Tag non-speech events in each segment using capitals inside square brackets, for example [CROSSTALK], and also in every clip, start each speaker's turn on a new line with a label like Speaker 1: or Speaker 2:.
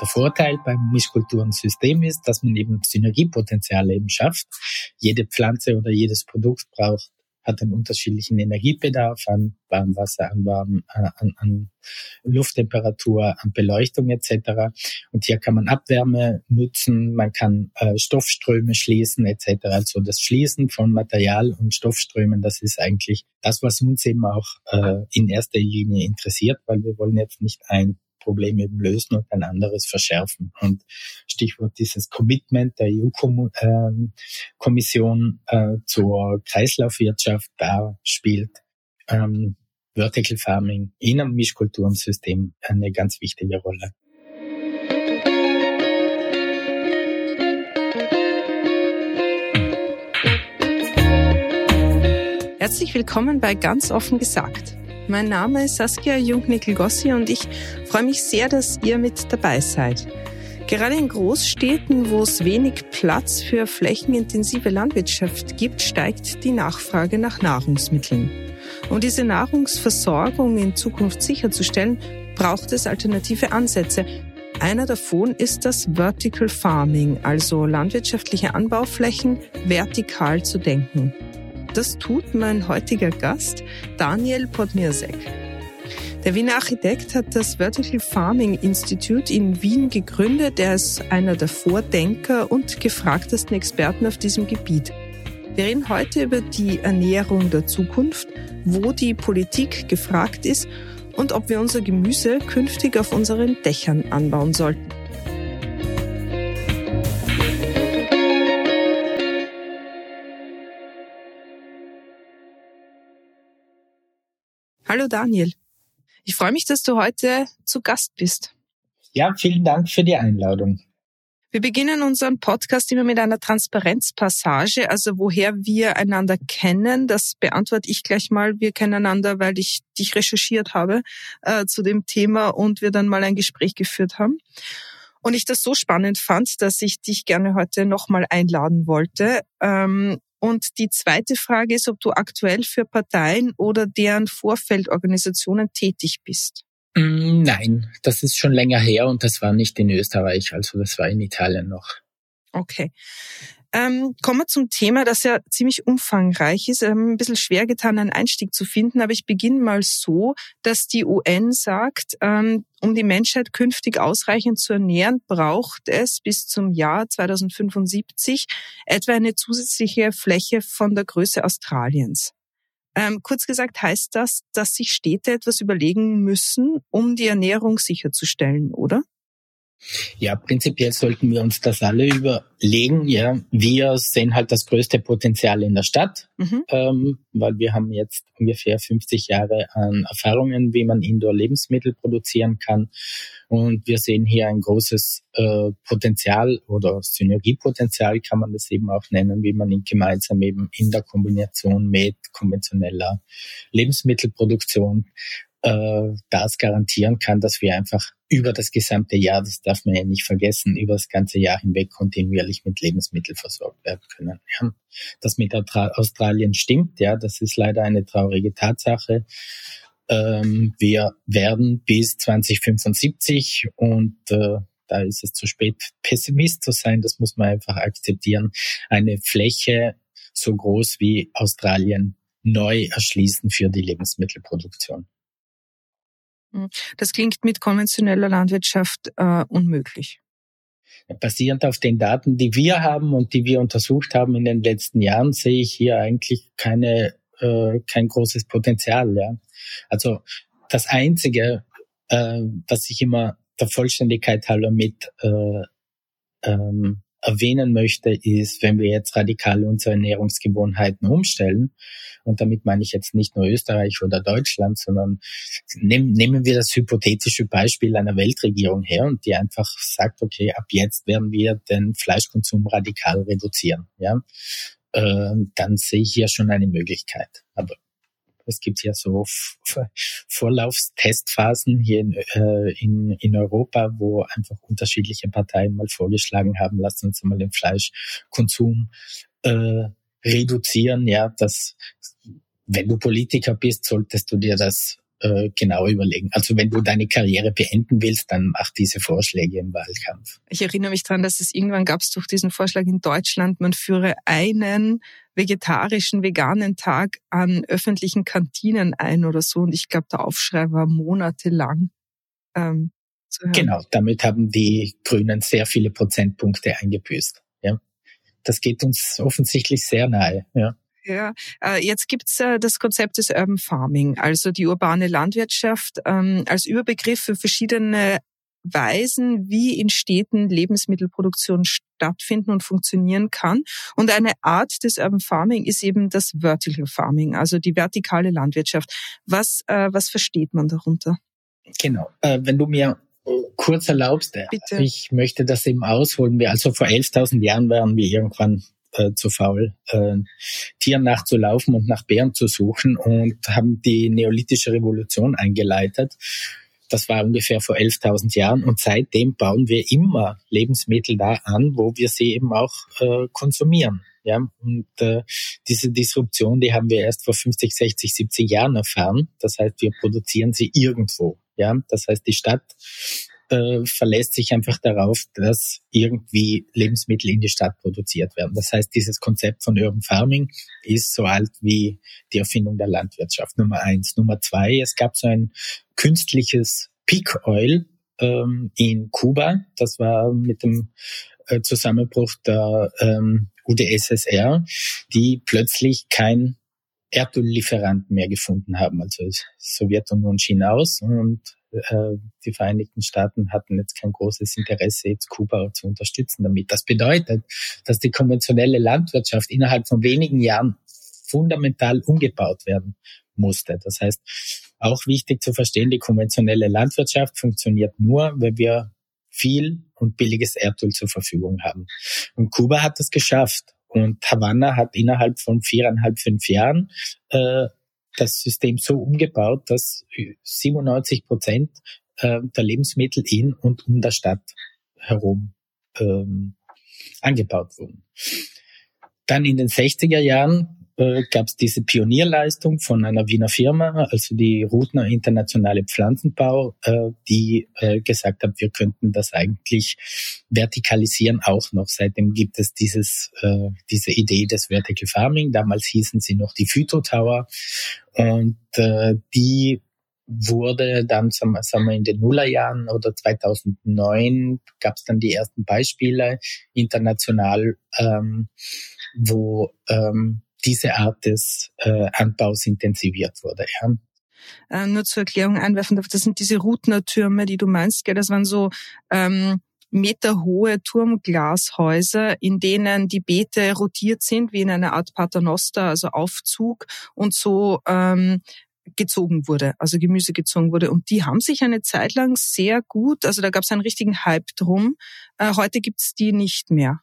Speaker 1: Der Vorteil beim Mischkulturensystem ist, dass man eben Synergiepotenziale eben schafft. Jede Pflanze oder jedes Produkt braucht hat einen unterschiedlichen Energiebedarf an Warmwasser, an, Warm, äh, an, an Lufttemperatur, an Beleuchtung etc. Und hier kann man Abwärme nutzen, man kann äh, Stoffströme schließen etc. Also das Schließen von Material und Stoffströmen, das ist eigentlich das, was uns eben auch äh, in erster Linie interessiert, weil wir wollen jetzt nicht ein Problem eben lösen und ein anderes verschärfen. Und Stichwort dieses Commitment der EU-Kommission äh, zur Kreislaufwirtschaft, da spielt ähm, Vertical Farming in einem Mischkulturensystem eine ganz wichtige Rolle.
Speaker 2: Herzlich willkommen bei Ganz offen gesagt. Mein Name ist Saskia Jungnickel-Gossi und ich freue mich sehr, dass ihr mit dabei seid. Gerade in Großstädten, wo es wenig Platz für flächenintensive Landwirtschaft gibt, steigt die Nachfrage nach Nahrungsmitteln. Um diese Nahrungsversorgung in Zukunft sicherzustellen, braucht es alternative Ansätze. Einer davon ist das Vertical Farming, also landwirtschaftliche Anbauflächen vertikal zu denken. Das tut mein heutiger Gast, Daniel Podmirsek. Der Wiener Architekt hat das Vertical Farming Institute in Wien gegründet. Er ist einer der Vordenker und gefragtesten Experten auf diesem Gebiet. Wir reden heute über die Ernährung der Zukunft, wo die Politik gefragt ist und ob wir unser Gemüse künftig auf unseren Dächern anbauen sollten. Hallo Daniel. Ich freue mich, dass du heute zu Gast bist.
Speaker 1: Ja, vielen Dank für die Einladung.
Speaker 2: Wir beginnen unseren Podcast immer mit einer Transparenzpassage, also woher wir einander kennen. Das beantworte ich gleich mal. Wir kennen einander, weil ich dich recherchiert habe äh, zu dem Thema und wir dann mal ein Gespräch geführt haben. Und ich das so spannend fand, dass ich dich gerne heute nochmal einladen wollte. Ähm, und die zweite Frage ist, ob du aktuell für Parteien oder deren Vorfeldorganisationen tätig bist.
Speaker 1: Mm, nein, das ist schon länger her und das war nicht in Österreich, also das war in Italien noch.
Speaker 2: Okay. Ähm, kommen wir zum Thema, das ja ziemlich umfangreich ist. Ähm, ein bisschen schwer getan, einen Einstieg zu finden, aber ich beginne mal so, dass die UN sagt, ähm, um die Menschheit künftig ausreichend zu ernähren, braucht es bis zum Jahr 2075 etwa eine zusätzliche Fläche von der Größe Australiens. Ähm, kurz gesagt heißt das, dass sich Städte etwas überlegen müssen, um die Ernährung sicherzustellen, oder?
Speaker 1: Ja, prinzipiell sollten wir uns das alle überlegen. Ja, wir sehen halt das größte Potenzial in der Stadt, mhm. ähm, weil wir haben jetzt ungefähr 50 Jahre an Erfahrungen, wie man Indoor-Lebensmittel produzieren kann. Und wir sehen hier ein großes äh, Potenzial oder Synergiepotenzial kann man das eben auch nennen, wie man ihn gemeinsam eben in der Kombination mit konventioneller Lebensmittelproduktion äh, das garantieren kann, dass wir einfach über das gesamte Jahr, das darf man ja nicht vergessen, über das ganze Jahr hinweg kontinuierlich mit Lebensmitteln versorgt werden können. Ja, das mit Australien stimmt, ja, das ist leider eine traurige Tatsache. Ähm, wir werden bis 2075 und äh, da ist es zu spät, Pessimist zu sein, das muss man einfach akzeptieren, eine Fläche so groß wie Australien neu erschließen für die Lebensmittelproduktion.
Speaker 2: Das klingt mit konventioneller Landwirtschaft äh, unmöglich.
Speaker 1: Basierend auf den Daten, die wir haben und die wir untersucht haben in den letzten Jahren, sehe ich hier eigentlich keine, äh, kein großes Potenzial. Ja. Also das Einzige, äh, was ich immer der Vollständigkeit halber mit äh, ähm, erwähnen möchte, ist, wenn wir jetzt radikal unsere Ernährungsgewohnheiten umstellen, und damit meine ich jetzt nicht nur Österreich oder Deutschland, sondern nehm, nehmen wir das hypothetische Beispiel einer Weltregierung her und die einfach sagt, okay, ab jetzt werden wir den Fleischkonsum radikal reduzieren, ja, äh, dann sehe ich hier schon eine Möglichkeit. Aber es gibt ja so Vorlaufstestphasen hier in, äh, in, in Europa, wo einfach unterschiedliche Parteien mal vorgeschlagen haben, lassen uns mal den Fleischkonsum äh, reduzieren. Ja, das, wenn du Politiker bist, solltest du dir das äh, genau überlegen. Also wenn du deine Karriere beenden willst, dann mach diese Vorschläge im Wahlkampf.
Speaker 2: Ich erinnere mich daran, dass es irgendwann gab es durch diesen Vorschlag in Deutschland, man führe einen vegetarischen, veganen Tag an öffentlichen Kantinen ein oder so. Und ich glaube, der Aufschrei war monatelang.
Speaker 1: Ähm, genau, damit haben die Grünen sehr viele Prozentpunkte eingebüßt. Ja, das geht uns offensichtlich sehr nahe. Ja.
Speaker 2: Ja, äh, jetzt gibt's äh, das Konzept des Urban Farming, also die urbane Landwirtschaft ähm, als Überbegriff für verschiedene Weisen, wie in Städten Lebensmittelproduktion stattfinden und funktionieren kann. Und eine Art des Urban Farming ist eben das Vertical Farming, also die vertikale Landwirtschaft. Was, äh, was versteht man darunter?
Speaker 1: Genau. Äh, wenn du mir kurz erlaubst, Bitte. ich möchte das eben ausholen. Wir also vor 11.000 Jahren waren wir irgendwann äh, zu faul, äh, Tieren nachzulaufen und nach Bären zu suchen und haben die neolithische Revolution eingeleitet. Das war ungefähr vor 11.000 Jahren und seitdem bauen wir immer Lebensmittel da an, wo wir sie eben auch äh, konsumieren. Ja, und äh, diese Disruption, die haben wir erst vor 50, 60, 70 Jahren erfahren. Das heißt, wir produzieren sie irgendwo. Ja, das heißt, die Stadt äh, verlässt sich einfach darauf, dass irgendwie Lebensmittel in die Stadt produziert werden. Das heißt, dieses Konzept von Urban Farming ist so alt wie die Erfindung der Landwirtschaft. Nummer eins. Nummer zwei, es gab so ein künstliches Peak Oil ähm, in Kuba. Das war mit dem äh, Zusammenbruch der ähm, UdSSR, die plötzlich kein Erdöllieferanten mehr gefunden haben. Also Sowjetunion schien aus und die Vereinigten Staaten hatten jetzt kein großes Interesse, jetzt Kuba zu unterstützen damit. Das bedeutet, dass die konventionelle Landwirtschaft innerhalb von wenigen Jahren fundamental umgebaut werden musste. Das heißt, auch wichtig zu verstehen, die konventionelle Landwirtschaft funktioniert nur, wenn wir viel und billiges Erdöl zur Verfügung haben. Und Kuba hat das geschafft. Und Havanna hat innerhalb von viereinhalb, fünf Jahren äh, das System so umgebaut, dass 97 Prozent äh, der Lebensmittel in und um der Stadt herum ähm, angebaut wurden. Dann in den 60er Jahren äh, gab es diese Pionierleistung von einer Wiener Firma, also die Rutner Internationale Pflanzenbau, äh, die äh, gesagt hat, wir könnten das eigentlich vertikalisieren auch noch. Seitdem gibt es dieses, äh, diese Idee des Vertical Farming. Damals hießen sie noch die Phyto Tower und die wurde dann, sagen wir, in den Nullerjahren oder 2009 gab es dann die ersten Beispiele international, ähm, wo ähm, diese Art des äh, Anbaus intensiviert wurde. Ja.
Speaker 2: Äh, nur zur Erklärung einwerfen darf, das sind diese Rutner-Türme, die du meinst, gell? das waren so ähm, meterhohe Turmglashäuser, in denen die Beete rotiert sind, wie in einer Art Paternoster, also Aufzug und so ähm, gezogen wurde, also Gemüse gezogen wurde. Und die haben sich eine Zeit lang sehr gut, also da gab es einen richtigen Hype drum. Äh, heute gibt's die nicht mehr.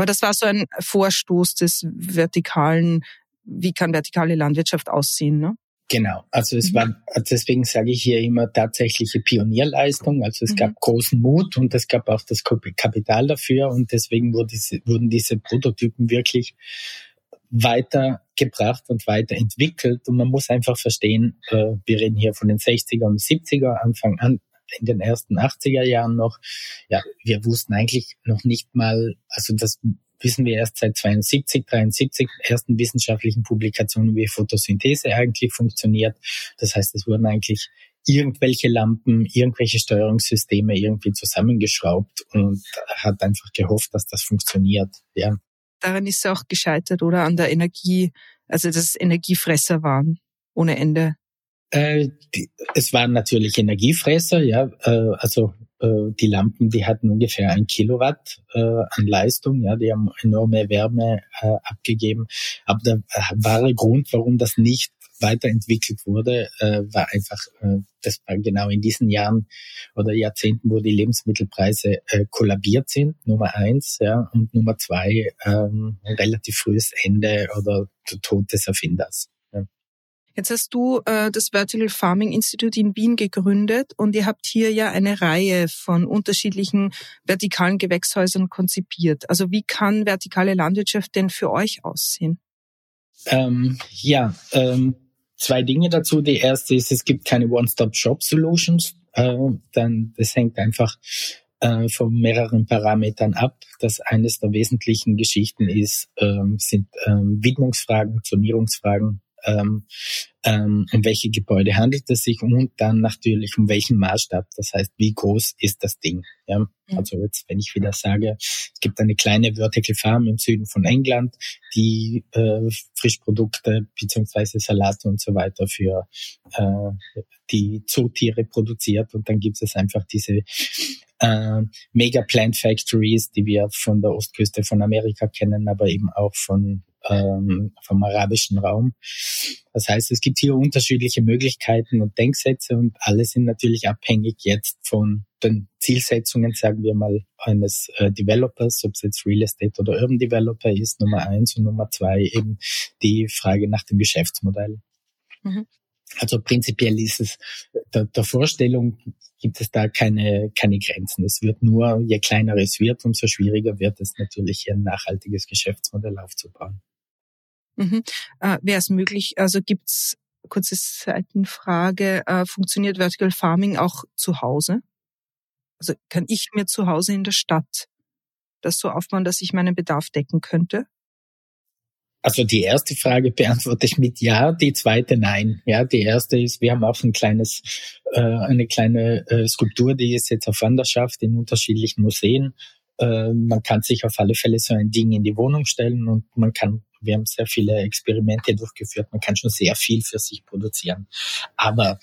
Speaker 2: Aber das war so ein Vorstoß des vertikalen, wie kann vertikale Landwirtschaft aussehen, ne?
Speaker 1: Genau, also es mhm. war, deswegen sage ich hier immer tatsächliche Pionierleistung. Also es mhm. gab großen Mut und es gab auch das Kapital dafür und deswegen wurde diese, wurden diese Prototypen wirklich weitergebracht und weiterentwickelt. Und man muss einfach verstehen, äh, wir reden hier von den 60er und 70er Anfang an, in den ersten 80er Jahren noch, ja, wir wussten eigentlich noch nicht mal, also das wissen wir erst seit 72, 73 ersten wissenschaftlichen Publikationen, wie Photosynthese eigentlich funktioniert. Das heißt, es wurden eigentlich irgendwelche Lampen, irgendwelche Steuerungssysteme irgendwie zusammengeschraubt und hat einfach gehofft, dass das funktioniert. Ja.
Speaker 2: Daran ist es auch gescheitert, oder? An der Energie, also dass es Energiefresser waren ohne Ende.
Speaker 1: Äh, es waren natürlich Energiefresser, ja. Äh, also äh, die Lampen, die hatten ungefähr ein Kilowatt äh, an Leistung, ja, die haben enorme Wärme äh, abgegeben. Aber der wahre Grund, warum das nicht weiterentwickelt wurde, war einfach, das war genau in diesen Jahren oder Jahrzehnten, wo die Lebensmittelpreise kollabiert sind, Nummer eins, ja, und Nummer zwei, ähm, relativ frühes Ende oder der Tod des Erfinders.
Speaker 2: Jetzt hast du äh, das Vertical Farming Institute in Wien gegründet und ihr habt hier ja eine Reihe von unterschiedlichen vertikalen Gewächshäusern konzipiert. Also wie kann vertikale Landwirtschaft denn für euch aussehen?
Speaker 1: Ähm, ja, ähm, zwei Dinge dazu. Die erste ist, es gibt keine One-Stop-Shop-Solutions. Äh, dann, das hängt einfach äh, von mehreren Parametern ab. Das eines der wesentlichen Geschichten ist, ähm, sind ähm, Widmungsfragen, Zonierungsfragen, ähm, ähm, um welche Gebäude handelt es sich und dann natürlich um welchen Maßstab. Das heißt, wie groß ist das Ding? Ja? Mhm. Also jetzt, wenn ich wieder sage, es gibt eine kleine Vertical Farm im Süden von England, die äh, Frischprodukte beziehungsweise Salate und so weiter für äh, die Zootiere produziert und dann gibt es einfach diese äh, Mega Plant Factories, die wir von der Ostküste von Amerika kennen, aber eben auch von ähm, vom arabischen Raum. Das heißt, es gibt hier unterschiedliche Möglichkeiten und Denksätze und alle sind natürlich abhängig jetzt von den Zielsetzungen, sagen wir mal, eines äh, Developers, ob es jetzt Real Estate oder Urban Developer ist, Nummer eins und Nummer zwei eben die Frage nach dem Geschäftsmodell. Mhm. Also prinzipiell ist es der, der Vorstellung gibt es da keine, keine Grenzen. Es wird nur, je kleiner es wird, umso schwieriger wird es natürlich, hier ein nachhaltiges Geschäftsmodell aufzubauen.
Speaker 2: Mhm. Äh, Wäre es möglich, also gibt's kurze Seitenfrage, äh, funktioniert Vertical Farming auch zu Hause? Also kann ich mir zu Hause in der Stadt das so aufbauen, dass ich meinen Bedarf decken könnte?
Speaker 1: Also die erste Frage beantworte ich mit Ja, die zweite nein. Ja, die erste ist, wir haben auch ein kleines, äh, eine kleine äh, Skulptur, die ist jetzt auf Wanderschaft in unterschiedlichen Museen. Äh, man kann sich auf alle Fälle so ein Ding in die Wohnung stellen und man kann wir haben sehr viele Experimente durchgeführt. Man kann schon sehr viel für sich produzieren. Aber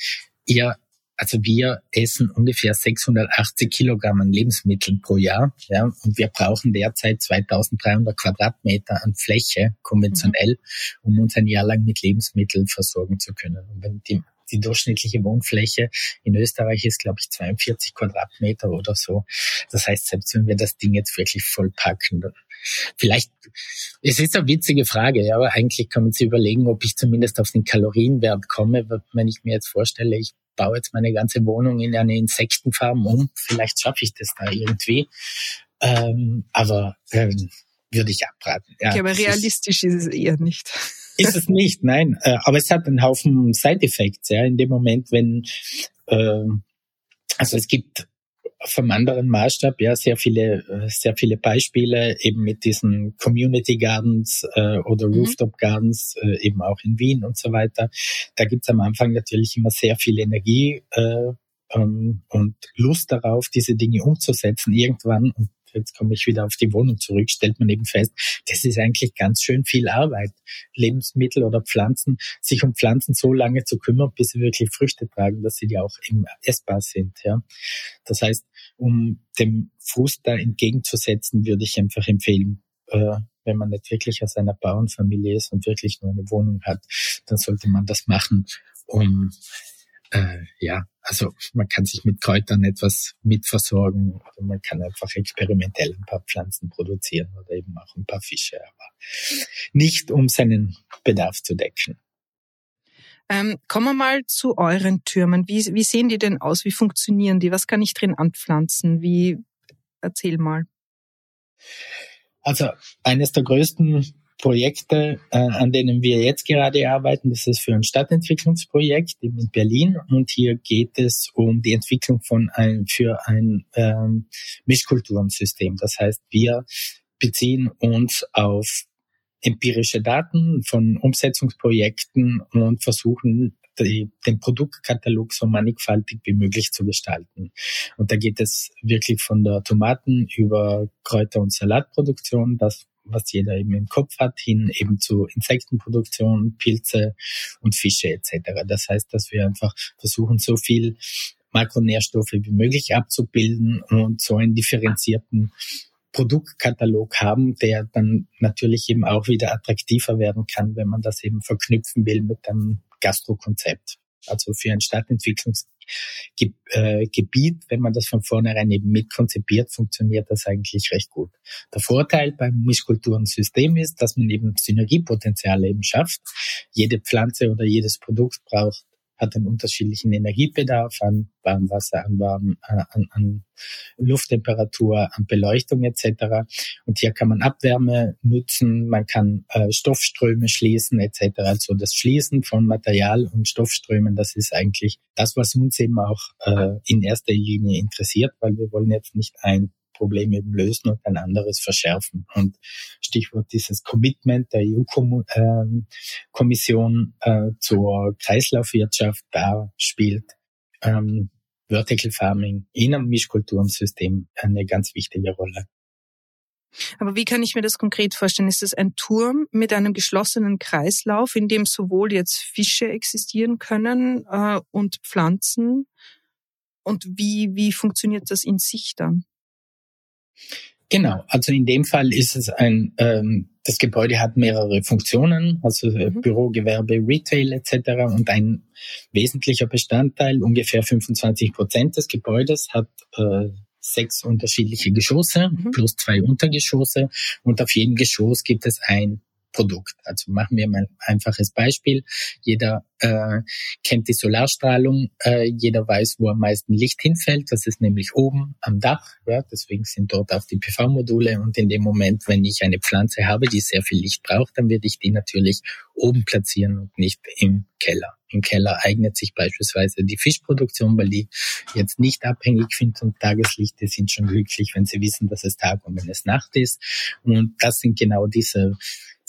Speaker 1: ihr, also wir essen ungefähr 680 Kilogramm an Lebensmitteln pro Jahr, ja, und wir brauchen derzeit 2300 Quadratmeter an Fläche konventionell, mhm. um uns ein Jahr lang mit Lebensmitteln versorgen zu können. Und wenn die die durchschnittliche Wohnfläche in Österreich ist, glaube ich, 42 Quadratmeter oder so. Das heißt, selbst wenn wir das Ding jetzt wirklich vollpacken, vielleicht, es ist eine witzige Frage, aber eigentlich kann man sich überlegen, ob ich zumindest auf den Kalorienwert komme, wenn ich mir jetzt vorstelle, ich baue jetzt meine ganze Wohnung in eine Insektenfarm um, vielleicht schaffe ich das da irgendwie. Ähm, aber ähm, würde ich abraten.
Speaker 2: Ja, okay, aber realistisch ist, ist es eher nicht. [LAUGHS]
Speaker 1: Ist es nicht, nein. Äh, aber es hat einen Haufen Side-Effects, ja, in dem Moment, wenn, äh, also es gibt vom anderen Maßstab ja sehr viele, äh, sehr viele Beispiele eben mit diesen Community Gardens äh, oder mhm. Rooftop Gardens, äh, eben auch in Wien und so weiter. Da gibt's am Anfang natürlich immer sehr viel Energie äh, ähm, und Lust darauf, diese Dinge umzusetzen. Irgendwann, und jetzt komme ich wieder auf die Wohnung zurück, stellt man eben fest, das ist eigentlich ganz schön viel Arbeit. Lebensmittel oder Pflanzen, sich um Pflanzen so lange zu kümmern, bis sie wirklich Früchte tragen, dass sie ja auch eben essbar sind. Ja. Das heißt, um dem Fuß da entgegenzusetzen, würde ich einfach empfehlen, äh, wenn man nicht wirklich aus einer Bauernfamilie ist und wirklich nur eine Wohnung hat, dann sollte man das machen, um äh, ja, also man kann sich mit Kräutern etwas mitversorgen oder man kann einfach experimentell ein paar Pflanzen produzieren oder eben auch ein paar Fische, aber nicht um seinen Bedarf zu decken.
Speaker 2: Ähm, kommen wir mal zu euren Türmen. Wie, wie sehen die denn aus? Wie funktionieren die? Was kann ich drin anpflanzen? Wie, erzähl mal.
Speaker 1: Also eines der größten Projekte, äh, an denen wir jetzt gerade arbeiten. Das ist für ein Stadtentwicklungsprojekt in Berlin und hier geht es um die Entwicklung von ein für ein ähm, Mischkulturensystem. Das heißt, wir beziehen uns auf empirische Daten von Umsetzungsprojekten und versuchen die, den Produktkatalog so mannigfaltig wie möglich zu gestalten. Und da geht es wirklich von der Tomaten über Kräuter- und Salatproduktion, das was jeder eben im Kopf hat, hin eben zu Insektenproduktion, Pilze und Fische etc. Das heißt, dass wir einfach versuchen, so viel Makronährstoffe wie möglich abzubilden und so einen differenzierten Produktkatalog haben, der dann natürlich eben auch wieder attraktiver werden kann, wenn man das eben verknüpfen will mit einem Gastrokonzept. Also für ein Stadtentwicklungs äh, Gebiet, wenn man das von vornherein eben mitkonzipiert, funktioniert das eigentlich recht gut. Der Vorteil beim Mischkulturensystem ist, dass man eben Synergiepotenziale eben schafft. Jede Pflanze oder jedes Produkt braucht hat einen unterschiedlichen Energiebedarf an Warmwasser, an, Warm, an, an Lufttemperatur, an Beleuchtung etc. Und hier kann man Abwärme nutzen, man kann äh, Stoffströme schließen etc. Also das Schließen von Material und Stoffströmen, das ist eigentlich das, was uns eben auch äh, in erster Linie interessiert, weil wir wollen jetzt nicht ein Problem eben lösen und ein anderes verschärfen. Und Stichwort dieses Commitment der EU-Kommission äh, zur Kreislaufwirtschaft, da spielt ähm, Vertical Farming in einem Mischkulturensystem eine ganz wichtige Rolle.
Speaker 2: Aber wie kann ich mir das konkret vorstellen? Ist es ein Turm mit einem geschlossenen Kreislauf, in dem sowohl jetzt Fische existieren können äh, und Pflanzen? Und wie, wie funktioniert das in sich dann?
Speaker 1: Genau, also in dem Fall ist es ein, ähm, das Gebäude hat mehrere Funktionen, also äh, mhm. Büro, Gewerbe, Retail etc. Und ein wesentlicher Bestandteil, ungefähr 25 Prozent des Gebäudes, hat äh, sechs unterschiedliche Geschosse mhm. plus zwei Untergeschosse und auf jedem Geschoss gibt es ein Produkt. Also machen wir mal ein einfaches Beispiel. Jeder äh, kennt die Solarstrahlung, äh, jeder weiß, wo am meisten Licht hinfällt. Das ist nämlich oben am Dach. Ja, deswegen sind dort auch die PV-Module. Und in dem Moment, wenn ich eine Pflanze habe, die sehr viel Licht braucht, dann werde ich die natürlich oben platzieren und nicht im Keller. Im Keller eignet sich beispielsweise die Fischproduktion, weil die jetzt nicht abhängig sind vom Tageslicht. Die sind schon glücklich, wenn sie wissen, dass es Tag und wenn es Nacht ist. Und das sind genau diese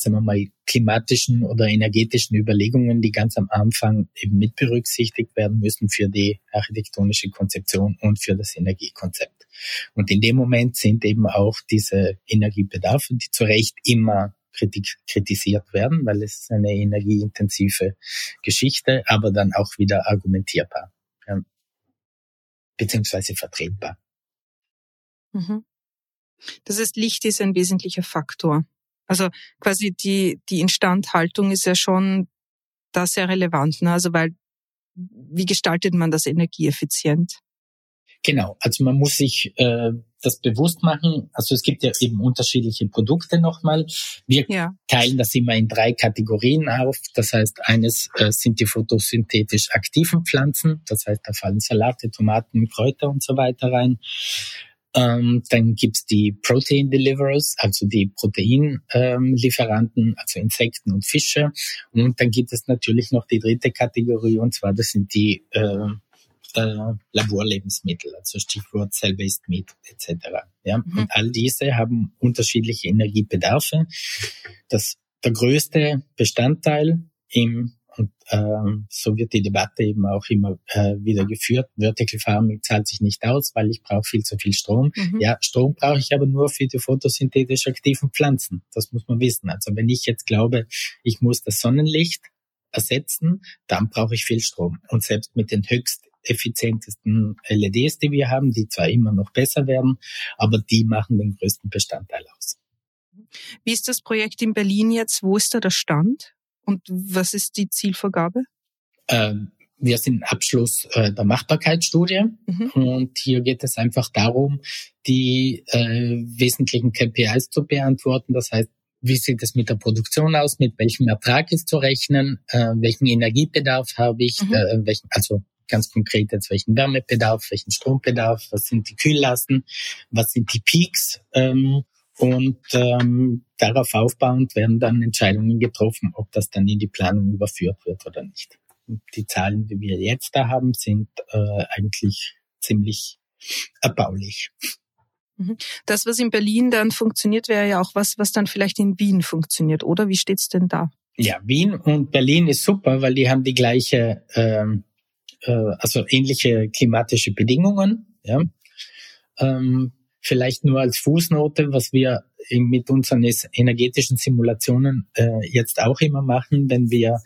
Speaker 1: sagen wir mal, klimatischen oder energetischen Überlegungen, die ganz am Anfang eben mit berücksichtigt werden müssen für die architektonische Konzeption und für das Energiekonzept. Und in dem Moment sind eben auch diese Energiebedarfe, die zu Recht immer kritisiert werden, weil es ist eine energieintensive Geschichte, aber dann auch wieder argumentierbar, ja, beziehungsweise vertretbar.
Speaker 2: Mhm. Das heißt, Licht ist ein wesentlicher Faktor. Also quasi die, die Instandhaltung ist ja schon da sehr relevant. Ne? Also weil, wie gestaltet man das energieeffizient?
Speaker 1: Genau, also man muss sich äh, das bewusst machen. Also es gibt ja eben unterschiedliche Produkte nochmal. Wir ja. teilen das immer in drei Kategorien auf. Das heißt, eines äh, sind die photosynthetisch aktiven Pflanzen. Das heißt, da fallen Salate, Tomaten, Kräuter und so weiter rein. Ähm, dann gibt's die Protein Deliverers, also die Proteinlieferanten, ähm, also Insekten und Fische. Und dann gibt es natürlich noch die dritte Kategorie, und zwar das sind die äh, äh, Laborlebensmittel, also Stichwort Cell-Based Meat etc. Ja? Mhm. Und all diese haben unterschiedliche Energiebedarfe. Das, der größte Bestandteil im und ähm, so wird die Debatte eben auch immer äh, wieder geführt. Vertical Farming zahlt sich nicht aus, weil ich brauche viel zu viel Strom. Mhm. Ja, Strom brauche ich aber nur für die photosynthetisch aktiven Pflanzen. Das muss man wissen. Also wenn ich jetzt glaube, ich muss das Sonnenlicht ersetzen, dann brauche ich viel Strom. Und selbst mit den höchst effizientesten LEDs, die wir haben, die zwar immer noch besser werden, aber die machen den größten Bestandteil aus.
Speaker 2: Wie ist das Projekt in Berlin jetzt? Wo ist da der Stand? Und was ist die Zielvorgabe?
Speaker 1: Ähm, wir sind Abschluss äh, der Machbarkeitsstudie mhm. und hier geht es einfach darum, die äh, wesentlichen KPIs zu beantworten. Das heißt, wie sieht es mit der Produktion aus, mit welchem Ertrag ist zu rechnen, äh, welchen Energiebedarf habe ich, mhm. äh, welchen, also ganz konkret jetzt welchen Wärmebedarf, welchen Strombedarf, was sind die Kühllasten, was sind die Peaks ähm, und ähm, darauf aufbauend werden dann Entscheidungen getroffen, ob das dann in die Planung überführt wird oder nicht. Und die Zahlen, die wir jetzt da haben, sind äh, eigentlich ziemlich erbaulich.
Speaker 2: Mhm. Das, was in Berlin dann funktioniert, wäre ja auch was, was dann vielleicht in Wien funktioniert, oder? Wie steht's denn da?
Speaker 1: Ja, Wien und Berlin ist super, weil die haben die gleiche, ähm, äh, also ähnliche klimatische Bedingungen. Ja. Ähm, Vielleicht nur als Fußnote, was wir mit unseren energetischen Simulationen äh, jetzt auch immer machen, wenn wir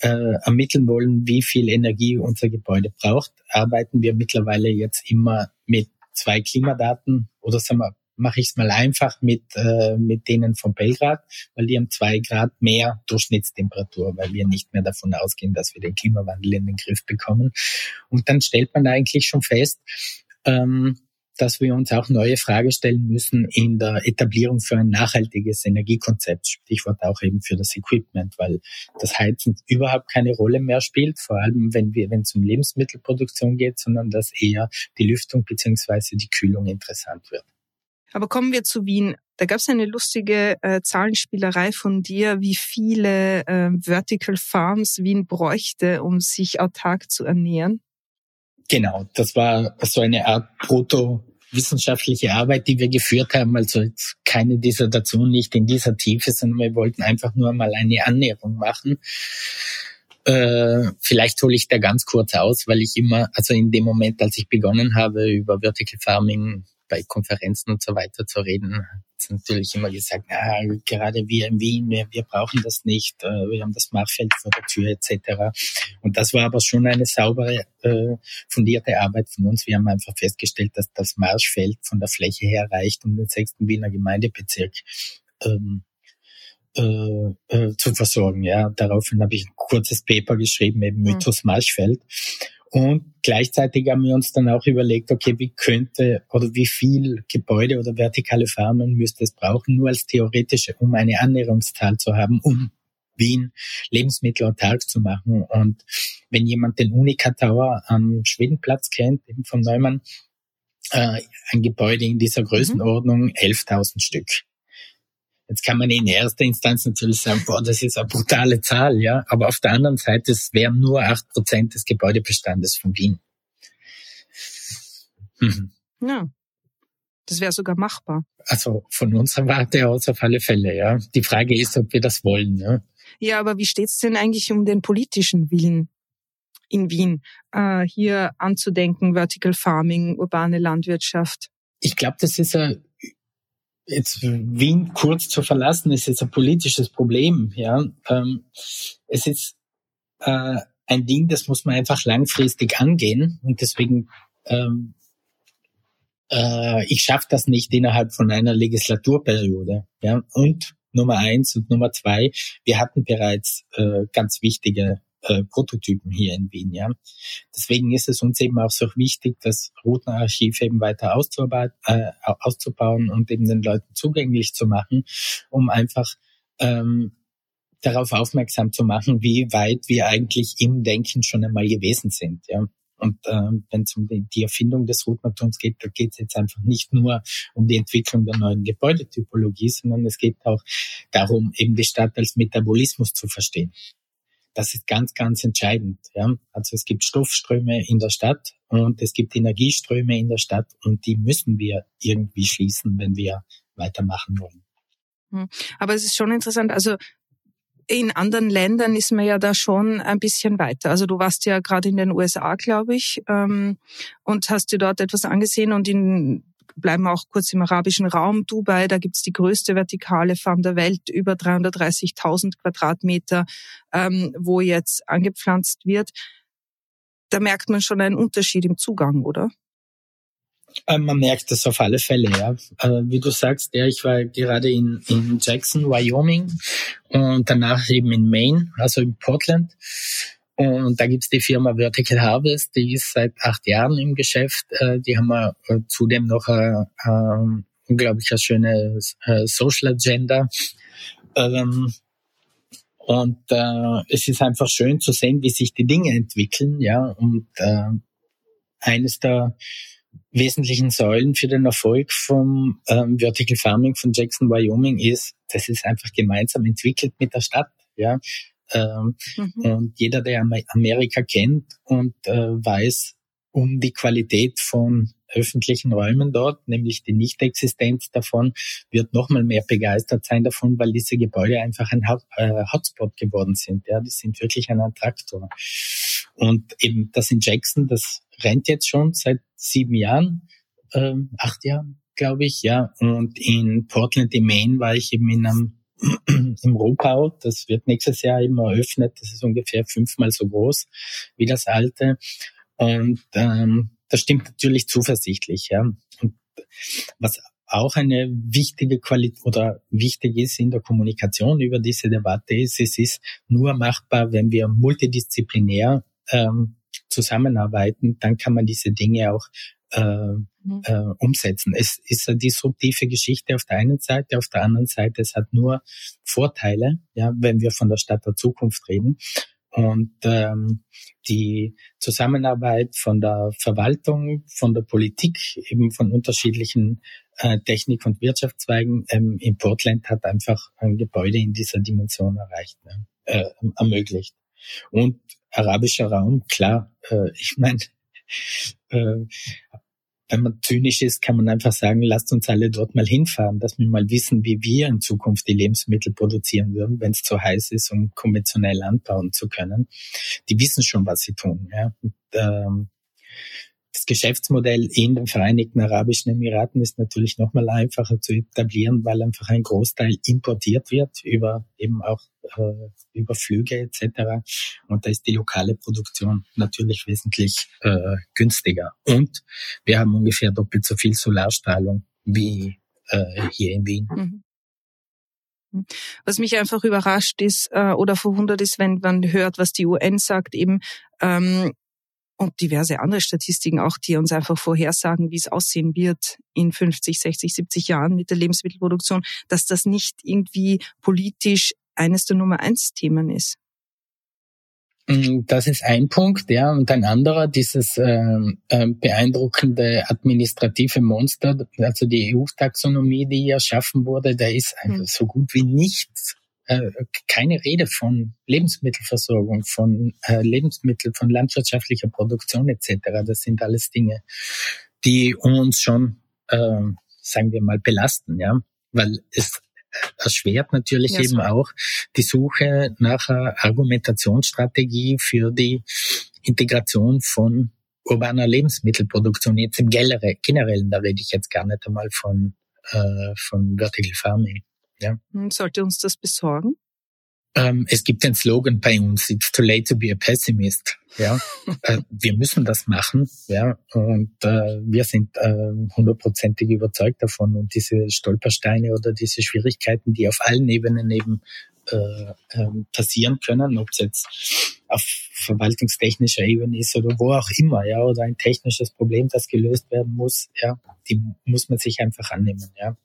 Speaker 1: äh, ermitteln wollen, wie viel Energie unser Gebäude braucht, arbeiten wir mittlerweile jetzt immer mit zwei Klimadaten oder sagen wir, mache ich es mal einfach mit, äh, mit denen von Belgrad, weil die haben zwei Grad mehr Durchschnittstemperatur, weil wir nicht mehr davon ausgehen, dass wir den Klimawandel in den Griff bekommen. Und dann stellt man eigentlich schon fest, ähm, dass wir uns auch neue Fragen stellen müssen in der Etablierung für ein nachhaltiges Energiekonzept. Stichwort auch eben für das Equipment, weil das Heizen überhaupt keine Rolle mehr spielt, vor allem wenn wir, wenn es um Lebensmittelproduktion geht, sondern dass eher die Lüftung beziehungsweise die Kühlung interessant wird.
Speaker 2: Aber kommen wir zu Wien. Da gab es eine lustige äh, Zahlenspielerei von dir, wie viele äh, Vertical Farms Wien bräuchte, um sich autark zu ernähren.
Speaker 1: Genau, das war so eine Art Proto wissenschaftliche Arbeit, die wir geführt haben, also keine Dissertation, nicht in dieser Tiefe, sondern wir wollten einfach nur mal eine Annäherung machen. Äh, vielleicht hole ich da ganz kurz aus, weil ich immer, also in dem Moment, als ich begonnen habe, über Vertical Farming bei Konferenzen und so weiter zu reden, natürlich immer gesagt, na, gerade wir in Wien, wir, wir brauchen das nicht, äh, wir haben das Machfeld vor der Tür etc. Und das war aber schon eine saubere, äh, fundierte Arbeit von uns. Wir haben einfach festgestellt, dass das Marschfeld von der Fläche her reicht, um den sechsten Wiener Gemeindebezirk ähm, äh, äh, zu versorgen. Ja, daraufhin habe ich ein kurzes Paper geschrieben, eben mhm. Mythos Marschfeld. Und gleichzeitig haben wir uns dann auch überlegt, okay, wie könnte oder wie viel Gebäude oder vertikale Farmen müsste es brauchen, nur als theoretische, um eine Annäherungszahl zu haben, um Wien lebensmittelautark zu machen. Und wenn jemand den Unica Tower am Schwedenplatz kennt, eben von Neumann, äh, ein Gebäude in dieser mhm. Größenordnung, 11.000 Stück. Jetzt kann man in erster Instanz natürlich sagen, boah, das ist eine brutale Zahl, ja. Aber auf der anderen Seite, es wären nur acht Prozent des Gebäudebestandes von Wien.
Speaker 2: Mhm. Ja. Das wäre sogar machbar.
Speaker 1: Also von unserer Warte aus auf alle Fälle, ja. Die Frage ist, ob wir das wollen, ja.
Speaker 2: Ja, aber wie steht's denn eigentlich um den politischen Willen in Wien, äh, hier anzudenken, Vertical Farming, urbane Landwirtschaft?
Speaker 1: Ich glaube, das ist ein jetzt Wien kurz zu verlassen, ist jetzt ein politisches Problem. Ja, ähm, es ist äh, ein Ding, das muss man einfach langfristig angehen und deswegen ähm, äh, ich schaffe das nicht innerhalb von einer Legislaturperiode. Ja, und Nummer eins und Nummer zwei, wir hatten bereits äh, ganz wichtige äh, Prototypen hier in Wien. Ja. Deswegen ist es uns eben auch so wichtig, das Routenarchiv eben weiter auszubauen, äh, auszubauen und eben den Leuten zugänglich zu machen, um einfach ähm, darauf aufmerksam zu machen, wie weit wir eigentlich im Denken schon einmal gewesen sind. Ja. Und ähm, wenn es um die, die, Erfindung des Routenatums geht, da geht es jetzt einfach nicht nur um die Entwicklung der neuen Gebäudetypologie, sondern es geht auch darum, eben die Stadt als Metabolismus zu verstehen. Das ist ganz, ganz entscheidend. Ja? Also es gibt Stoffströme in der Stadt und es gibt Energieströme in der Stadt und die müssen wir irgendwie schließen, wenn wir weitermachen wollen.
Speaker 2: Hm. Aber es ist schon interessant. Also in anderen Ländern ist man ja da schon ein bisschen weiter. Also du warst ja gerade in den USA, glaube ich, ähm, und hast dir dort etwas angesehen und in bleiben auch kurz im arabischen Raum. Dubai, da gibt's die größte vertikale Farm der Welt, über 330.000 Quadratmeter, ähm, wo jetzt angepflanzt wird. Da merkt man schon einen Unterschied im Zugang, oder?
Speaker 1: Ähm, man merkt das auf alle Fälle, ja. Äh, wie du sagst, ja, ich war gerade in, in Jackson, Wyoming und danach eben in Maine, also in Portland. Und da gibt's die Firma Vertical Harvest, die ist seit acht Jahren im Geschäft. Äh, die haben wir äh, zudem noch eine, eine unglaublich schöne äh, Social Agenda. Ähm, und äh, es ist einfach schön zu sehen, wie sich die Dinge entwickeln, ja. Und äh, eines der wesentlichen Säulen für den Erfolg vom ähm, Vertical Farming von Jackson, Wyoming ist, das ist einfach gemeinsam entwickelt mit der Stadt, ja. Ähm, mhm. Und jeder, der Amerika kennt und äh, weiß um die Qualität von öffentlichen Räumen dort, nämlich die Nichtexistenz davon, wird nochmal mehr begeistert sein davon, weil diese Gebäude einfach ein äh, Hotspot geworden sind. Ja, die sind wirklich ein Attraktor. Und eben das in Jackson, das rennt jetzt schon seit sieben Jahren, ähm, acht Jahren, glaube ich, ja. Und in Portland in Maine war ich eben in einem [CLEARS THROAT] im Rohbau. Das wird nächstes Jahr eben eröffnet. Das ist ungefähr fünfmal so groß wie das alte. Und ähm, das stimmt natürlich zuversichtlich. Ja. Und was auch eine wichtige Qualität oder wichtig ist in der Kommunikation über diese Debatte ist, es ist nur machbar, wenn wir multidisziplinär ähm, zusammenarbeiten, dann kann man diese Dinge auch äh, mhm. äh, umsetzen. Es ist eine disruptive Geschichte auf der einen Seite, auf der anderen Seite es hat nur Vorteile, ja, wenn wir von der Stadt der Zukunft reden. Und ähm, die Zusammenarbeit von der Verwaltung, von der Politik, eben von unterschiedlichen äh, Technik- und Wirtschaftszweigen ähm, in Portland hat einfach ein Gebäude in dieser Dimension erreicht, ne, äh, ermöglicht. Und arabischer Raum, klar, äh, ich [LAUGHS] meine, äh, wenn man zynisch ist, kann man einfach sagen, lasst uns alle dort mal hinfahren, dass wir mal wissen, wie wir in Zukunft die Lebensmittel produzieren würden, wenn es zu heiß ist, um konventionell anbauen zu können. Die wissen schon, was sie tun. Ja. Und, ähm, das Geschäftsmodell in den Vereinigten Arabischen Emiraten ist natürlich nochmal einfacher zu etablieren, weil einfach ein Großteil importiert wird über eben auch äh, über Flüge etc. Und da ist die lokale Produktion natürlich wesentlich äh, günstiger. Und wir haben ungefähr doppelt so viel Solarstrahlung wie äh, hier in Wien. Mhm.
Speaker 2: Was mich einfach überrascht ist äh, oder verwundert ist, wenn man hört, was die UN sagt, eben ähm, und diverse andere Statistiken auch, die uns einfach vorhersagen, wie es aussehen wird in 50, 60, 70 Jahren mit der Lebensmittelproduktion, dass das nicht irgendwie politisch eines der Nummer eins Themen ist.
Speaker 1: Mm, das ist ein Punkt, ja. Und ein anderer, dieses äh, äh, beeindruckende administrative Monster, also die EU-Taxonomie, die hier erschaffen wurde, da ist mhm. so gut wie nichts äh, keine Rede von Lebensmittelversorgung, von äh, Lebensmittel, von landwirtschaftlicher Produktion etc. Das sind alles Dinge, die uns schon, äh, sagen wir mal, belasten, ja, weil es erschwert natürlich ja, eben auch die Suche nach einer Argumentationsstrategie für die Integration von urbaner Lebensmittelproduktion jetzt im generellen, da rede ich jetzt gar nicht einmal von, äh, von Vertical Farming. Ja.
Speaker 2: Hm, sollte uns das besorgen?
Speaker 1: Ähm, es gibt den Slogan bei uns, it's too late to be a pessimist. Ja, [LAUGHS] äh, wir müssen das machen. Ja, und äh, wir sind äh, hundertprozentig überzeugt davon. Und diese Stolpersteine oder diese Schwierigkeiten, die auf allen Ebenen eben äh, ähm, passieren können, ob es jetzt auf verwaltungstechnischer Ebene ist oder wo auch immer, ja, oder ein technisches Problem, das gelöst werden muss, ja, die muss man sich einfach annehmen, ja.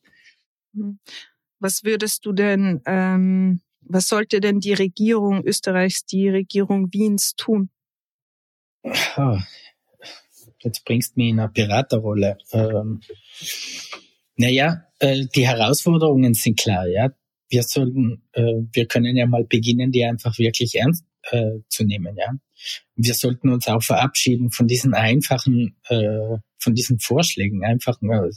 Speaker 2: Was würdest du denn, ähm, was sollte denn die Regierung Österreichs, die Regierung Wiens tun?
Speaker 1: Jetzt bringst du mich in eine Beraterrolle. Ähm, naja, äh, die Herausforderungen sind klar, ja. Wir sollten, äh, wir können ja mal beginnen, die einfach wirklich ernst äh, zu nehmen, ja. Wir sollten uns auch verabschieden von diesen einfachen, äh, von diesen Vorschlägen, einfachen äh,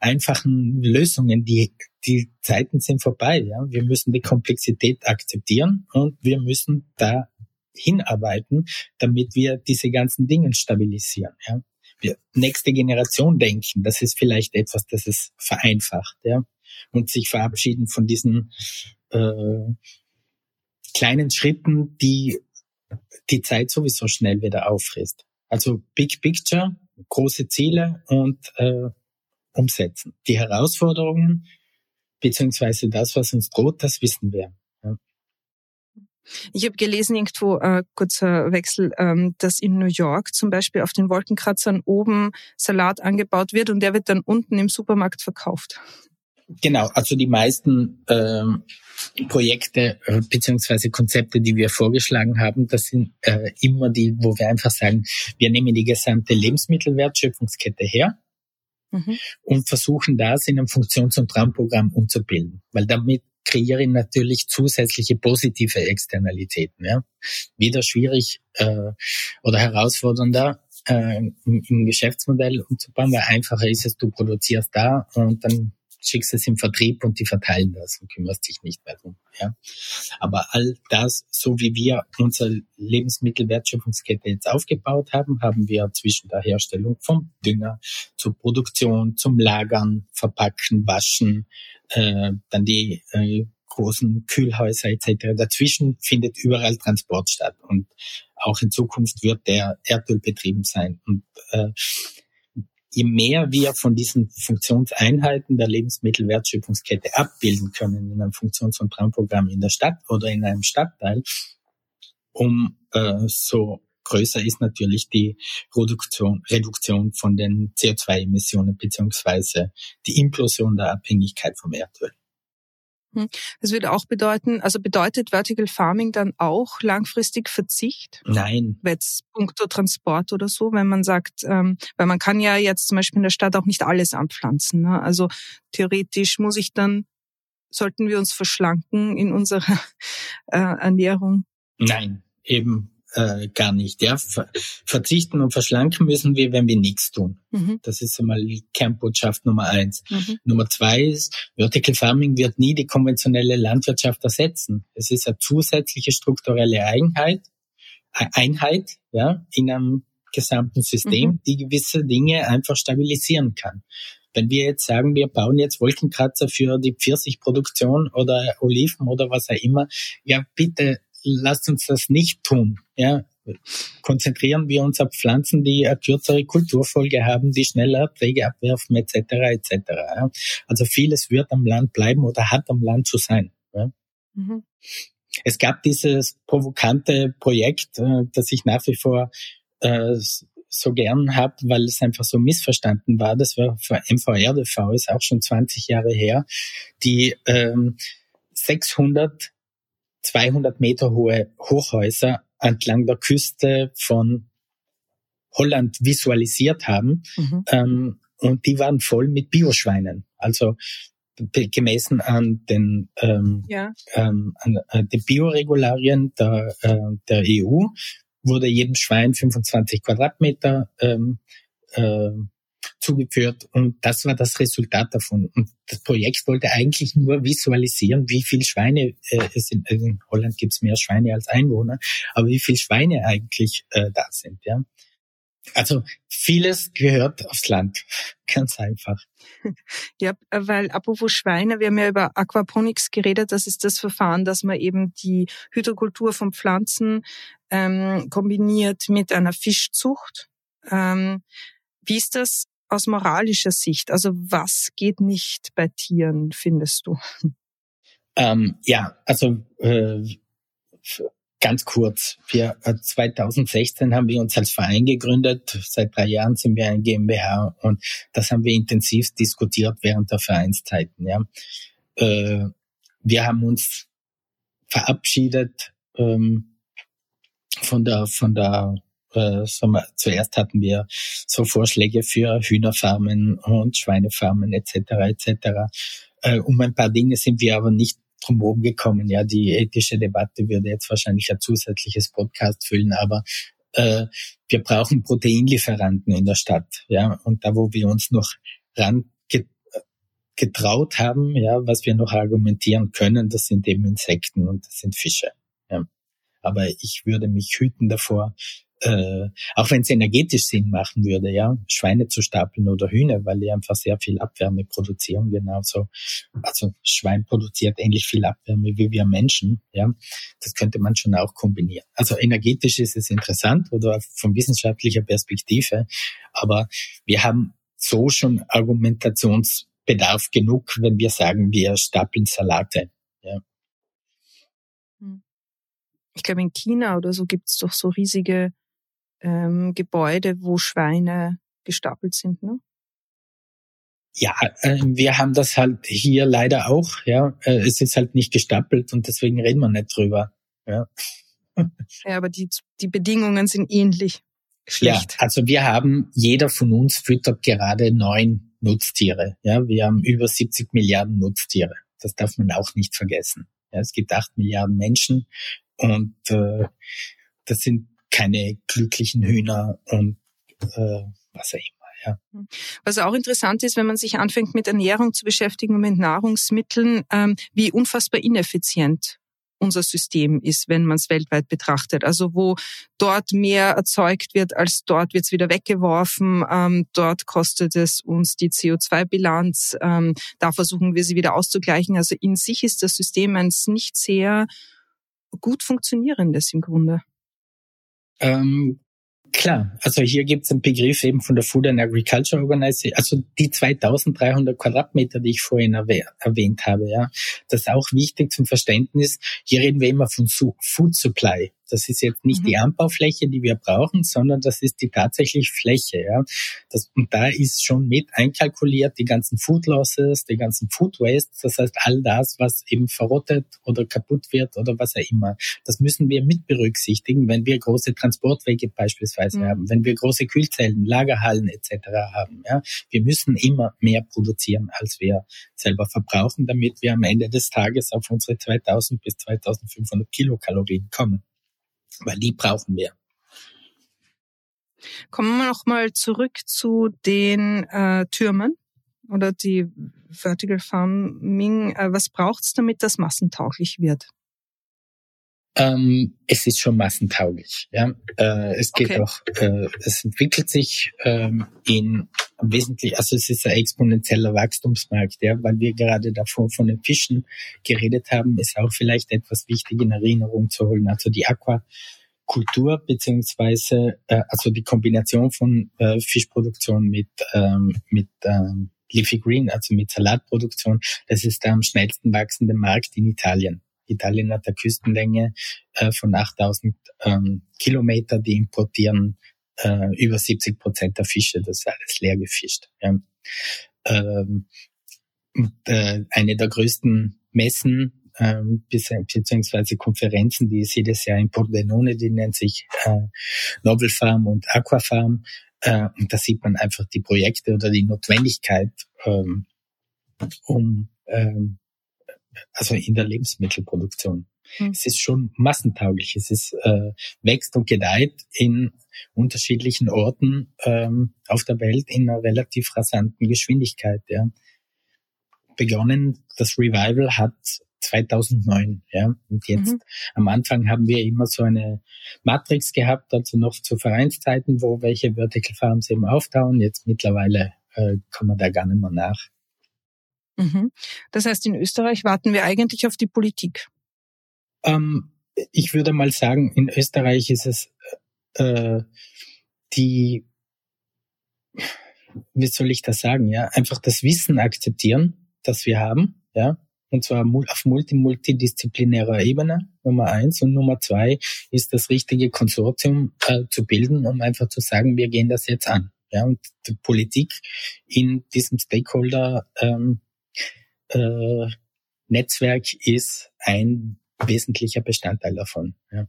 Speaker 1: einfachen Lösungen. Die, die Zeiten sind vorbei. Ja? Wir müssen die Komplexität akzeptieren und wir müssen da hinarbeiten, damit wir diese ganzen Dinge stabilisieren. Ja? Wir nächste Generation denken, das ist vielleicht etwas, das es vereinfacht, ja, und sich verabschieden von diesen äh, kleinen Schritten, die die Zeit sowieso schnell wieder auffrisst. Also Big Picture, große Ziele und äh, umsetzen. Die Herausforderungen beziehungsweise das, was uns droht, das wissen wir. Ja.
Speaker 2: Ich habe gelesen irgendwo, äh, kurzer Wechsel, ähm, dass in New York zum Beispiel auf den Wolkenkratzern oben Salat angebaut wird und der wird dann unten im Supermarkt verkauft.
Speaker 1: Genau, also die meisten ähm, Projekte äh, beziehungsweise Konzepte, die wir vorgeschlagen haben, das sind äh, immer die, wo wir einfach sagen, wir nehmen die gesamte Lebensmittelwertschöpfungskette her mhm. und versuchen das in einem Funktions- und Traumprogramm umzubilden, weil damit kreiere ich natürlich zusätzliche positive Externalitäten. Ja. Wieder schwierig äh, oder herausfordernder äh, im, im Geschäftsmodell umzubauen, weil einfacher ist es, du produzierst da und dann schickst es im Vertrieb und die verteilen das und kümmerst dich nicht mehr drum. Ja. Aber all das, so wie wir unsere Lebensmittelwertschöpfungskette jetzt aufgebaut haben, haben wir zwischen der Herstellung vom Dünger zur Produktion, zum Lagern, Verpacken, Waschen, äh, dann die äh, großen Kühlhäuser etc. Dazwischen findet überall Transport statt und auch in Zukunft wird der Erdöl betrieben sein. Und äh, je mehr wir von diesen Funktionseinheiten der Lebensmittelwertschöpfungskette abbilden können in einem Funktions- und Traumprogramm in der Stadt oder in einem Stadtteil, um äh, so größer ist natürlich die Reduktion, Reduktion von den CO2-Emissionen beziehungsweise die Implosion der Abhängigkeit vom Erdöl.
Speaker 2: Hm. Das würde auch bedeuten, also bedeutet Vertical Farming dann auch langfristig Verzicht?
Speaker 1: Nein.
Speaker 2: Jetzt puncto Transport oder so, wenn man sagt, ähm, weil man kann ja jetzt zum Beispiel in der Stadt auch nicht alles anpflanzen. Ne? Also theoretisch muss ich dann, sollten wir uns verschlanken in unserer [LAUGHS] äh, Ernährung?
Speaker 1: Nein, eben äh, gar nicht. Ja, verzichten und verschlanken müssen wir, wenn wir nichts tun. Mhm. Das ist einmal Kernbotschaft Nummer eins. Mhm. Nummer zwei ist, Vertical Farming wird nie die konventionelle Landwirtschaft ersetzen. Es ist eine zusätzliche strukturelle Einheit, e-, Einheit, ja, in einem gesamten System, mhm. die gewisse Dinge einfach stabilisieren kann. Wenn wir jetzt sagen, wir bauen jetzt Wolkenkratzer für die Pfirsichproduktion oder Oliven oder was auch immer, ja bitte lasst uns das nicht tun. Ja, konzentrieren wir uns auf Pflanzen, die eine kürzere Kulturfolge haben, die schneller Erträge abwerfen, etc. etc. Ja. Also vieles wird am Land bleiben oder hat am Land zu sein. Ja. Mhm. Es gab dieses provokante Projekt, äh, das ich nach wie vor äh, so gern habe, weil es einfach so missverstanden war. Das war für MVRDV, ist auch schon 20 Jahre her, die ähm, 600 200 Meter hohe Hochhäuser entlang der Küste von Holland visualisiert haben. Mhm. Ähm, und die waren voll mit Bioschweinen. Also gemessen an den, ähm, ja. ähm, an, an den Bioregularien der, äh, der EU wurde jedem Schwein 25 Quadratmeter ähm, äh, zugeführt und das war das Resultat davon. Und das Projekt wollte eigentlich nur visualisieren, wie viel Schweine äh, es in, in Holland gibt es mehr Schweine als Einwohner, aber wie viel Schweine eigentlich äh, da sind. Ja. Also vieles gehört aufs Land, [LAUGHS] ganz einfach. [LAUGHS]
Speaker 2: Ja, weil apropos Schweine, wir haben ja über Aquaponics geredet. Das ist das Verfahren, dass man eben die Hydrokultur von Pflanzen ähm, kombiniert mit einer Fischzucht. Ähm, wie ist das aus moralischer Sicht? Also was geht nicht bei Tieren, findest du?
Speaker 1: Ähm, ja, also äh, ganz kurz. Wir, äh, 2016 haben wir uns als Verein gegründet. Seit drei Jahren sind wir ein GmbH und das haben wir intensiv diskutiert während der Vereinszeiten. Ja. Äh, wir haben uns verabschiedet ähm, von der von der äh, zuerst hatten wir so Vorschläge für Hühnerfarmen und Schweinefarmen etc. etc. Äh, um ein paar Dinge sind wir aber nicht drum gekommen. Ja, die ethische Debatte würde jetzt wahrscheinlich ein zusätzliches Podcast füllen, aber äh, wir brauchen Proteinlieferanten in der Stadt. Ja, und da, wo wir uns noch ran getraut haben, ja, was wir noch argumentieren können, das sind eben Insekten und das sind Fische. Ja. Aber ich würde mich hüten davor, äh, auch wenn es energetisch Sinn machen würde, ja, Schweine zu stapeln oder Hühner, weil die einfach sehr viel Abwärme produzieren, genauso. Also Schwein produziert ähnlich viel Abwärme wie wir Menschen, ja. Das könnte man schon auch kombinieren. Also energetisch ist es interessant oder von wissenschaftlicher Perspektive, aber wir haben so schon Argumentationsbedarf genug, wenn wir sagen, wir stapeln Salate, ja.
Speaker 2: Hm. Ich glaube, in China oder so gibt's doch so riesige ähm, Gebäude, wo Schweine gestapelt sind. Ne?
Speaker 1: Ja, äh, wir haben das halt hier leider auch. Ja, äh, es ist halt nicht gestapelt und deswegen reden wir nicht drüber. Ja,
Speaker 2: ja aber die, die Bedingungen sind ähnlich schlecht.
Speaker 1: Ja, also wir haben, jeder von uns füttert gerade neun Nutztiere. Ja, wir haben über 70 Milliarden Nutztiere. Das darf man auch nicht vergessen. Ja, es gibt acht Milliarden Menschen und äh, das sind keine glücklichen Hühner und äh, was auch immer. Ja.
Speaker 2: Was auch interessant ist, wenn man sich anfängt mit Ernährung zu beschäftigen und mit Nahrungsmitteln, ähm, wie unfassbar ineffizient unser System ist, wenn man es weltweit betrachtet. Also wo dort mehr erzeugt wird, als dort wird es wieder weggeworfen. Ähm, dort kostet es uns die CO2-Bilanz. Ähm, da versuchen wir sie wieder auszugleichen. Also in sich ist das System eins nicht sehr gut funktionierendes im Grunde.
Speaker 1: Ähm, klar, also hier gibt es einen Begriff eben von der Food and Agriculture Organization, also die 2300 Quadratmeter, die ich vorhin erwähnt habe, ja, das ist auch wichtig zum Verständnis. Hier reden wir immer von Food Supply, Das ist jetzt nicht mhm. die Anbaufläche, die wir brauchen, sondern das ist die tatsächliche Fläche. Ja. Das, und da ist schon mit einkalkuliert die ganzen Food Losses, die ganzen Food Waste, das heißt all das, was eben verrottet oder kaputt wird oder was auch immer. Das müssen wir mit berücksichtigen, wenn wir große Transportwege beispielsweise mhm. haben, wenn wir große Kühlzellen, Lagerhallen etc. haben. Ja. Wir müssen immer mehr produzieren, als wir selber verbrauchen, damit wir am Ende des Tages auf unsere 2000 bis 2500 Kilokalorien kommen weil die brauchen wir.
Speaker 2: Kommen wir noch mal zurück zu den äh, Türmen oder die Vertical Farming. Äh, was braucht's, damit das massentauglich wird?
Speaker 1: Ähm, es ist schon massentauglich. Ja, äh, es geht okay. auch. Äh, es entwickelt sich ähm, in wesentlich. Also es ist ein exponentieller Wachstumsmarkt, ja, weil wir gerade davor von den Fischen geredet haben, ist auch vielleicht etwas wichtig in Erinnerung zu holen. Also die Aqua Kultur beziehungsweise äh, also die Kombination von äh, Fischproduktion mit ähm, mit ähm, Leafy Green, also mit Salatproduktion, das ist der am schnellsten wachsende Markt in Italien. Italien hat eine Küstenlänge äh, von 8000 ähm, Kilometer, die importieren äh, über 70 Prozent der Fische, das ist alles leer gefischt. Ja. Ähm, und, äh, eine der größten Messen ähm, beziehungsweise Konferenzen, die es jedes Jahr in Pordenone, die nennt sich äh, Novel Farm und Aquafarm. Äh, und da sieht man einfach die Projekte oder die Notwendigkeit, ähm, um ähm, also in der Lebensmittelproduktion. Mhm. Es ist schon massentauglich. Es ist äh, wächst und gedeiht in unterschiedlichen Orten ähm, auf der Welt in einer relativ rasanten Geschwindigkeit. Ja. Begonnen, das Revival hat 2009. Ja. Und jetzt mhm. am Anfang haben wir immer so eine Matrix gehabt, also noch zu Vereinszeiten, wo welche Vertical Farms eben auftauen. Jetzt mittlerweile äh, kommen wir da gar nicht mehr nach.
Speaker 2: Mhm. Das heißt, in Österreich warten wir eigentlich auf die Politik.
Speaker 1: Ähm, ich würde mal sagen, in Österreich ist es äh, die, wie soll ich das sagen, ja, einfach das Wissen akzeptieren, das wir haben, ja, und zwar auf multi-multidisziplinärer Ebene, Nummer eins. Und Nummer zwei ist das richtige Konsortium äh, zu bilden, um einfach zu sagen, wir gehen das jetzt an. Ja, und die Politik in diesem Stakeholder ähm, äh, Netzwerk ist ein wesentlicher Bestandteil davon. Ja.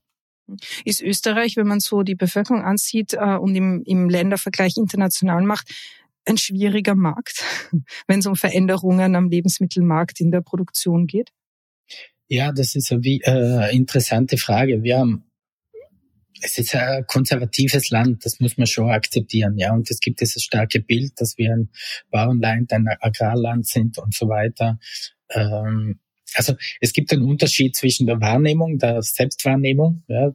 Speaker 2: Ist Österreich, wenn man so die Bevölkerung ansieht äh, und im, im Ländervergleich international macht, ein schwieriger Markt, [LAUGHS] wenn es um Veränderungen am Lebensmittelmarkt in der Produktion geht?
Speaker 1: Ja, das ist eine äh, interessante Frage. Wir haben es ist ein konservatives Land, das muss man schon akzeptieren, ja. Und es gibt dieses starke Bild, dass wir ein Bauernland, ein Agrarland sind und so weiter. Ähm, also es gibt einen Unterschied zwischen der Wahrnehmung, der Selbstwahrnehmung, ja,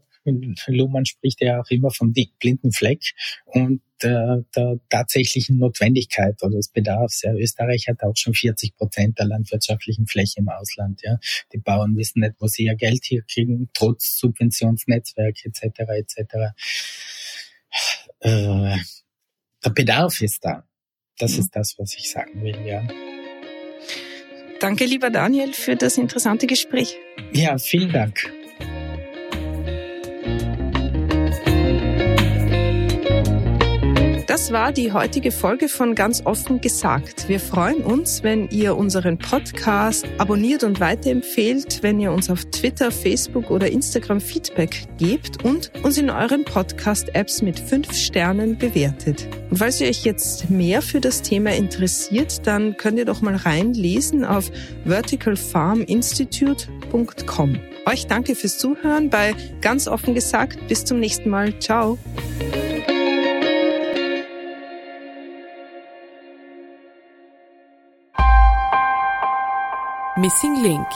Speaker 1: Luhmann spricht ja auch immer vom blinden Fleck und der, der tatsächlichen Notwendigkeit oder des Bedarfs. Ja. Österreich hat auch schon 40 Prozent der landwirtschaftlichen Fläche im Ausland. Ja. Die Bauern wissen nicht, wo sie ihr Geld hier kriegen, trotz Subventionsnetzwerk etc. etc. Äh, der Bedarf ist da. Das ist das, was ich sagen will, ja.
Speaker 2: Danke, lieber Daniel, für das interessante Gespräch.
Speaker 1: Ja, vielen Dank.
Speaker 2: Das war die heutige Folge von Ganz offen gesagt. Wir freuen uns, wenn ihr unseren Podcast abonniert und weiterempfehlt, wenn ihr uns auf Twitter, Facebook oder Instagram Feedback gebt und uns in euren Podcast-Apps mit fünf Sternen bewertet. Und falls ihr euch jetzt mehr für das Thema interessiert, dann könnt ihr doch mal reinlesen auf verticalfarminstitute.com. Euch danke fürs Zuhören bei Ganz offen gesagt. Bis zum nächsten Mal. Ciao.
Speaker 3: Missing Link